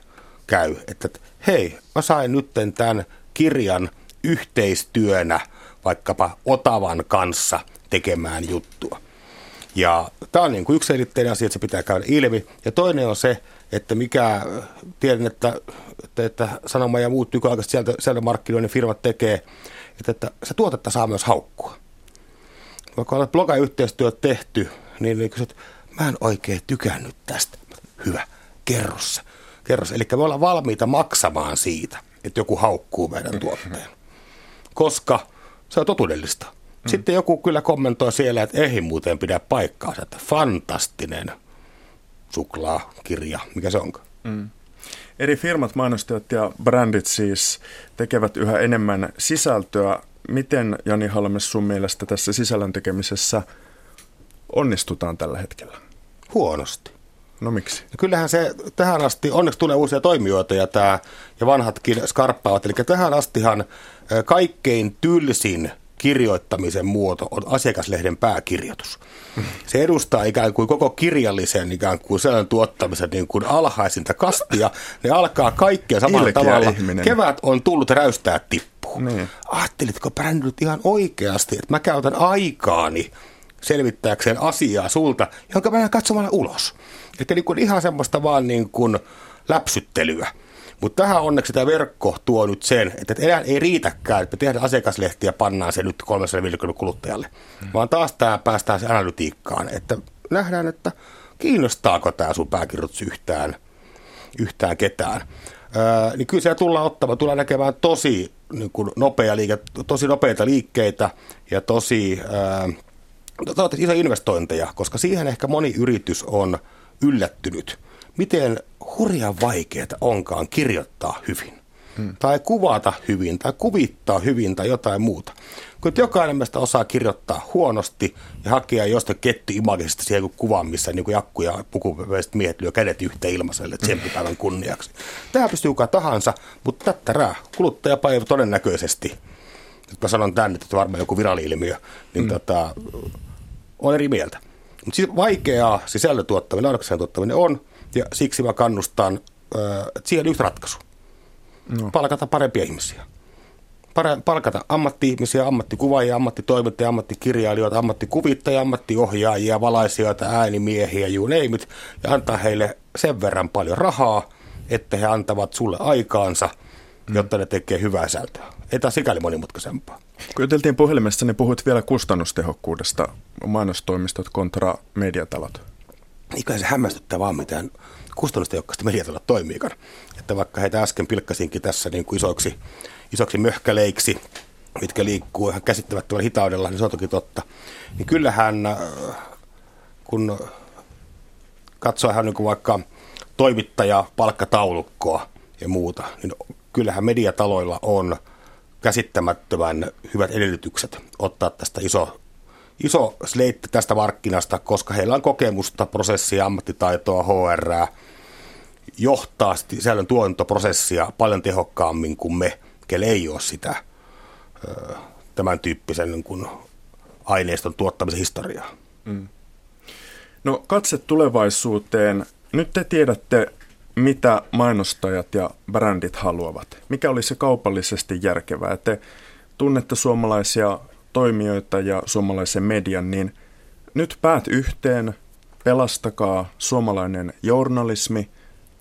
käy, että hei, mä sain nyt tämän kirjan yhteistyönä vaikkapa Otavan kanssa tekemään juttua. Ja tämä on niin kuin yksiselitteinen asia, että se pitää käydä ilmi. Ja toinen on se, että mikä, tiedän, että, että, että Sanoma ja muut nykyaikaiset sieltä, sieltä markkinoiden firmat tekee, että, että se tuotetta saa myös haukkua vaikka olet blogayhteistyöt tehty, niin, niin kysyt, mä en oikein tykännyt tästä. Hyvä, kerrossa. Kerrossa. Eli me ollaan valmiita maksamaan siitä, että joku haukkuu meidän tuotteen. Koska se on totuudellista. Mm. Sitten joku kyllä kommentoi siellä, että ei muuten pidä paikkaansa, että fantastinen suklaakirja, mikä se onkaan. Mm. Eri firmat, mainostajat ja brändit siis tekevät yhä enemmän sisältöä Miten Jani Halmes sun mielestä tässä sisällön tekemisessä onnistutaan tällä hetkellä? Huonosti. No miksi? No kyllähän se tähän asti, onneksi tulee uusia toimijoita ja, tämä, ja vanhatkin skarppaavat. Eli tähän astihan kaikkein tylsin kirjoittamisen muoto on asiakaslehden pääkirjoitus. Se edustaa ikään kuin koko kirjallisen ikään kuin sellainen tuottamisen niin kuin alhaisinta kastia. Ne alkaa kaikkea samalla Ilkeä tavalla. Ihminen. Kevät on tullut räystää tippuu. Niin. Ajattelitko brändit ihan oikeasti, että mä käytän aikaani selvittääkseen asiaa sulta, jonka mä katsomaan ulos. Että niin kuin ihan semmoista vaan niin kuin läpsyttelyä. Mutta tähän onneksi tämä verkko tuo nyt sen, että enää ei riitäkään, että me tehdään asiakaslehtiä ja pannaan se nyt 350 kuluttajalle, hmm. vaan taas tämä päästään se analytiikkaan, että nähdään, että kiinnostaako tämä sun pääkirjoitus yhtään, yhtään ketään. Öö, niin kyllä siellä tullaan ottamaan, tullaan näkemään tosi niin kuin nopea liike, tosi nopeita liikkeitä ja tosi öö, iso investointeja, koska siihen ehkä moni yritys on yllättynyt, miten hurjan vaikeaa onkaan kirjoittaa hyvin. Hmm. Tai kuvata hyvin, tai kuvittaa hyvin, tai jotain muuta. Kun jokainen meistä osaa kirjoittaa huonosti ja hakea jostain ketti imagisesta siihen kuvaan, missä niin kuin jakku ja pukupäiväiset miehet lyö kädet yhteen ilmaiselle tsemppipäivän kunniaksi. Tämä pystyy kuka tahansa, mutta tättärää. Kuluttajapäivä todennäköisesti, nyt mä sanon tänne, että varmaan joku viralli-ilmiö, niin hmm. tota, on eri mieltä. Mutta siis vaikeaa sisällön tuottaminen, laaduksen tuottaminen on, ja siksi mä kannustan äh, siihen yksi ratkaisu. No. Palkata parempia ihmisiä. Palkata ammatti-ihmisiä, ammattikuvaajia, ammattitoimittajia, ammattikirjailijoita, ammattikuvittajia, ammattiohjaajia, valaisijoita, äänimiehiä, you name it, ja antaa heille sen verran paljon rahaa, että he antavat sulle aikaansa, mm. jotta ne tekee hyvää sältöä. Ei tämä sikäli monimutkaisempaa. Kun juteltiin puhelimessa, niin puhuit vielä kustannustehokkuudesta, mainostoimistot kontra mediatalot. Eikä se hämmästyttää vaan mitään kustannustehokkaasti mediatalot toimiikaan. Että vaikka heitä äsken pilkkasinkin tässä niin kuin isoksi, isoksi möhkäleiksi, mitkä liikkuu ihan käsittämättömällä hitaudella, niin se on toki totta. Niin kyllähän, äh, kun katsoo ihan niin kuin vaikka toimittaja, palkkataulukkoa ja muuta, niin kyllähän mediataloilla on käsittämättömän hyvät edellytykset ottaa tästä iso iso sleitti tästä markkinasta, koska heillä on kokemusta, prosessia, ammattitaitoa, HR, johtaa sisällön tuotantoprosessia paljon tehokkaammin kuin me, kelle ei ole sitä tämän tyyppisen niin kuin aineiston tuottamisen historiaa. Mm. No katse tulevaisuuteen. Nyt te tiedätte, mitä mainostajat ja brändit haluavat. Mikä olisi kaupallisesti järkevää? Te tunnette suomalaisia toimijoita ja suomalaisen median, niin nyt päät yhteen, pelastakaa suomalainen journalismi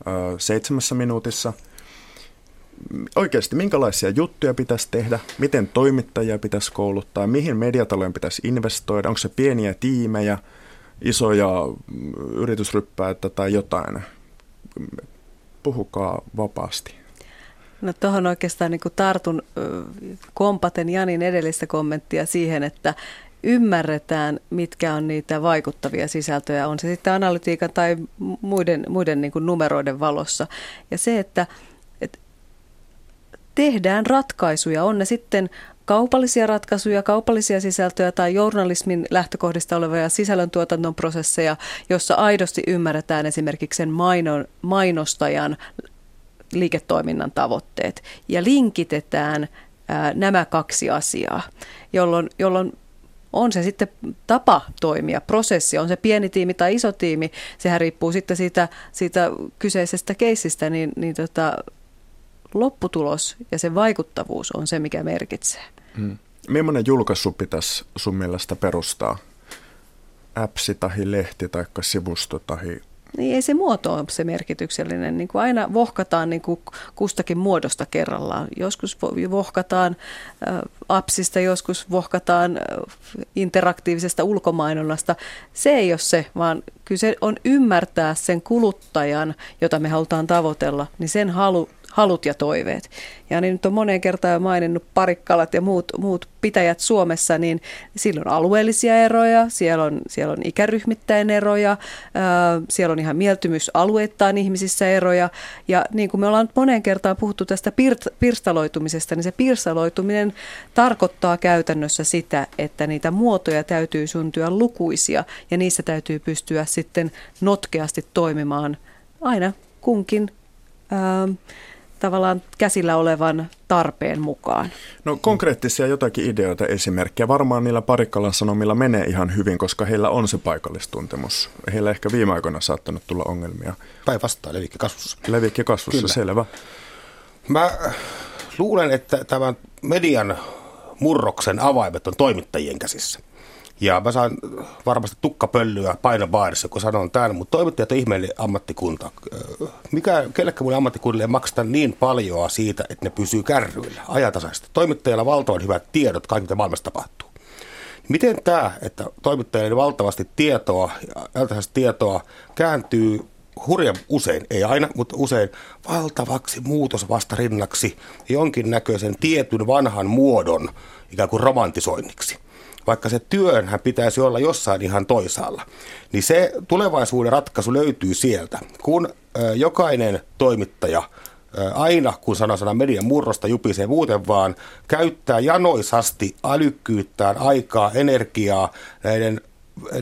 ö, seitsemässä minuutissa. Oikeasti, minkälaisia juttuja pitäisi tehdä, miten toimittajia pitäisi kouluttaa, mihin mediatalojen pitäisi investoida, onko se pieniä tiimejä, isoja mm, yritysryppäitä tai jotain. Puhukaa vapaasti. No tuohon oikeastaan niin tartun kompaten Janin edellistä kommenttia siihen, että ymmärretään, mitkä on niitä vaikuttavia sisältöjä, on se sitten analytiikan tai muiden, muiden niin numeroiden valossa. Ja se, että, että tehdään ratkaisuja, on ne sitten kaupallisia ratkaisuja, kaupallisia sisältöjä tai journalismin lähtökohdista olevia sisällöntuotannon prosesseja, jossa aidosti ymmärretään esimerkiksi sen mainostajan liiketoiminnan tavoitteet ja linkitetään ää, nämä kaksi asiaa, jolloin, jolloin on se sitten tapa toimia, prosessi, on se pieni tiimi tai iso tiimi, sehän riippuu sitten siitä, siitä kyseisestä keissistä, niin, niin tota, lopputulos ja se vaikuttavuus on se, mikä merkitsee. Hmm. Millainen julkaisu pitäisi sun mielestä perustaa? Appsi tai lehti tai sivusto tai niin ei se muoto ole se merkityksellinen. Niin kuin aina vohkataan niin kuin kustakin muodosta kerrallaan. Joskus vohkataan äh, appsista, joskus vohkataan äh, interaktiivisesta ulkomainonnasta. Se ei ole se, vaan kyllä se on ymmärtää sen kuluttajan, jota me halutaan tavoitella, niin sen halu halut ja toiveet. Ja niin nyt on moneen kertaan maininnut parikkalat ja muut, muut pitäjät Suomessa, niin sillä on alueellisia eroja, siellä on, siellä on ikäryhmittäin eroja, ää, siellä on ihan mieltymysalueittain ihmisissä eroja. Ja niin kuin me ollaan moneen kertaan puhuttu tästä pirt- pirstaloitumisesta, niin se pirstaloituminen tarkoittaa käytännössä sitä, että niitä muotoja täytyy syntyä lukuisia ja niissä täytyy pystyä sitten notkeasti toimimaan aina kunkin ää, tavallaan käsillä olevan tarpeen mukaan. No konkreettisia jotakin ideoita, esimerkkejä. Varmaan niillä Parikkalan sanomilla menee ihan hyvin, koska heillä on se paikallistuntemus. Heillä ehkä viime aikoina saattanut tulla ongelmia. Päinvastoin, levikki kasvussa. Levikki kasvussa, Kyllä. selvä. Mä luulen, että tämän median murroksen avaimet on toimittajien käsissä. Ja mä saan varmasti tukkapöllyä painobaarissa, kun sanon tämän, mutta toimittajat on ihmeellinen ammattikunta. Mikä, kellekään mun ammattikunnille ei makseta niin paljon siitä, että ne pysyy kärryillä ajatasaisesti. Toimittajilla valtavan hyvät tiedot, kaikki mitä maailmassa tapahtuu. Miten tämä, että toimittajille valtavasti tietoa, ajatasaisesti tietoa, kääntyy hurjan usein, ei aina, mutta usein valtavaksi muutosvastarinnaksi jonkinnäköisen tietyn vanhan muodon ikään kuin romantisoinniksi vaikka se työnhän pitäisi olla jossain ihan toisaalla, niin se tulevaisuuden ratkaisu löytyy sieltä, kun jokainen toimittaja aina, kun sana sana median murrosta jupisee muuten vaan, käyttää janoisasti älykkyyttään, aikaa, energiaa näiden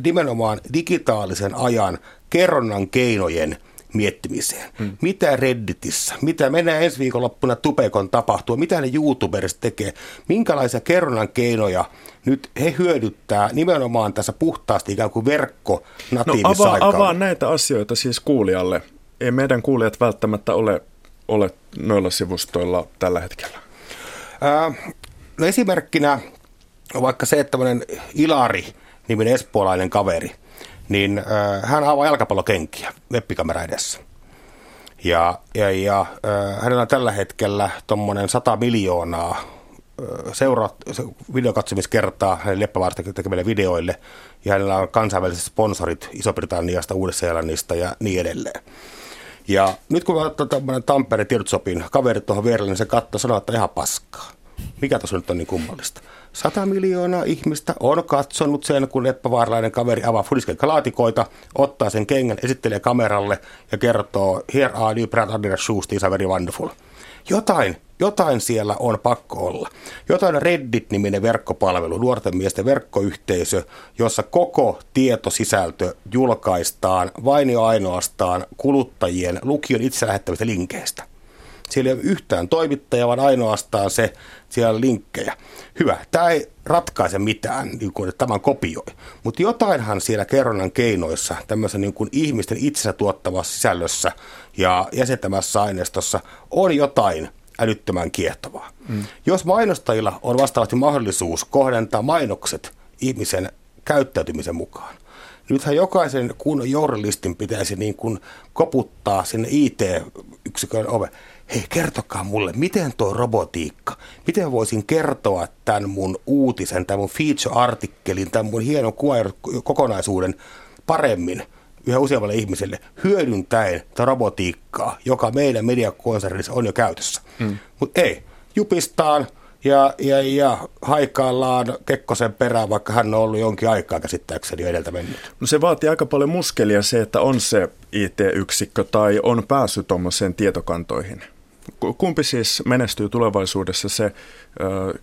nimenomaan digitaalisen ajan kerronnan keinojen miettimiseen. Hmm. Mitä Redditissä, mitä mennään ensi viikonloppuna Tupekon tapahtua, mitä ne YouTuberista tekee, minkälaisia kerronnan keinoja nyt he hyödyttää nimenomaan tässä puhtaasti ikään kuin verkko no, avaa, avaa näitä asioita siis kuulijalle. Ei meidän kuulijat välttämättä ole, ole noilla sivustoilla tällä hetkellä. Ää, no esimerkkinä vaikka se, että tämmöinen Ilari, niminen espoolainen kaveri, niin äh, hän avaa jalkapallokenkiä webbikamera edessä. Ja, ja, ja äh, hänellä on tällä hetkellä tuommoinen 100 miljoonaa äh, seuraa videokatsomiskertaa hänen leppävaarista tekemille videoille. Ja hänellä on kansainväliset sponsorit Iso-Britanniasta, Uudessa-Seelannista ja niin edelleen. Ja nyt kun otan tämmöinen Tampereen tiedotusopin kaverit tuohon vierelle, niin se katsoo sanoo, että ihan paskaa. Mikä tuossa nyt on niin kummallista? 100 miljoonaa ihmistä on katsonut sen, kun leppävaaralainen kaveri avaa laatikoita, ottaa sen kengän, esittelee kameralle ja kertoo, here are new brand Adidas shoes, these are very wonderful. Jotain, jotain siellä on pakko olla. Jotain Reddit-niminen verkkopalvelu, nuorten miesten verkkoyhteisö, jossa koko tietosisältö julkaistaan vain ja ainoastaan kuluttajien lukion itse lähettävistä linkeistä. Siellä ei ole yhtään toimittajaa, vaan ainoastaan se, siellä on linkkejä. Hyvä, tämä ei ratkaise mitään, niin kuin, että tämän kopioi. Mutta jotainhan siellä kerronnan keinoissa, tämmöisen niin kuin ihmisten itsensä tuottavassa sisällössä ja jäsentämässä aineistossa on jotain älyttömän kiehtovaa. Mm. Jos mainostajilla on vastaavasti mahdollisuus kohdentaa mainokset ihmisen käyttäytymisen mukaan, Nythän jokaisen kunnon journalistin pitäisi niin kuin koputtaa sinne IT-yksikön ove hei kertokaa mulle, miten tuo robotiikka, miten voisin kertoa tämän mun uutisen, tämän mun feature-artikkelin, tämän mun hienon kokonaisuuden paremmin yhä useammalle ihmiselle hyödyntäen tätä robotiikkaa, joka meidän mediakonsernissa on jo käytössä. Hmm. Mutta ei, jupistaan ja, ja, ja haikaillaan Kekkosen perään, vaikka hän on ollut jonkin aikaa käsittääkseni edeltä mennyt. No se vaatii aika paljon muskelia se, että on se IT-yksikkö tai on päässyt tuommoiseen tietokantoihin. Kumpi siis menestyy tulevaisuudessa se,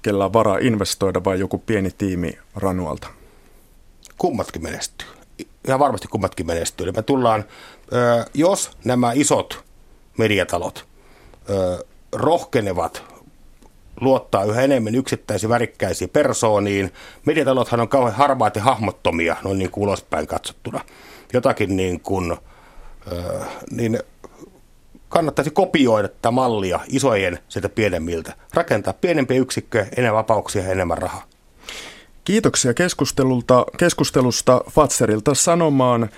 kellä on varaa investoida vai joku pieni tiimi Ranualta? Kummatkin menestyy. Ihan varmasti kummatkin menestyy. Me tullaan, jos nämä isot mediatalot rohkenevat luottaa yhä enemmän yksittäisiin värikkäisiin persooniin. Mediatalothan on kauhean harmaat ja hahmottomia, noin niin kuin ulospäin katsottuna. Jotakin niin kuin, niin kannattaisi kopioida tätä mallia isojen sieltä pienemmiltä. Rakentaa pienempiä yksikköjä, enemmän vapauksia ja enemmän rahaa. Kiitoksia keskustelulta, keskustelusta Fatserilta sanomaan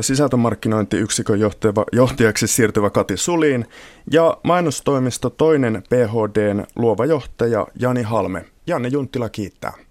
sisältömarkkinointiyksikön johtava, johtajaksi siirtyvä Kati Suliin ja mainostoimisto toinen PHDn luova johtaja Jani Halme. Janne Junttila kiittää.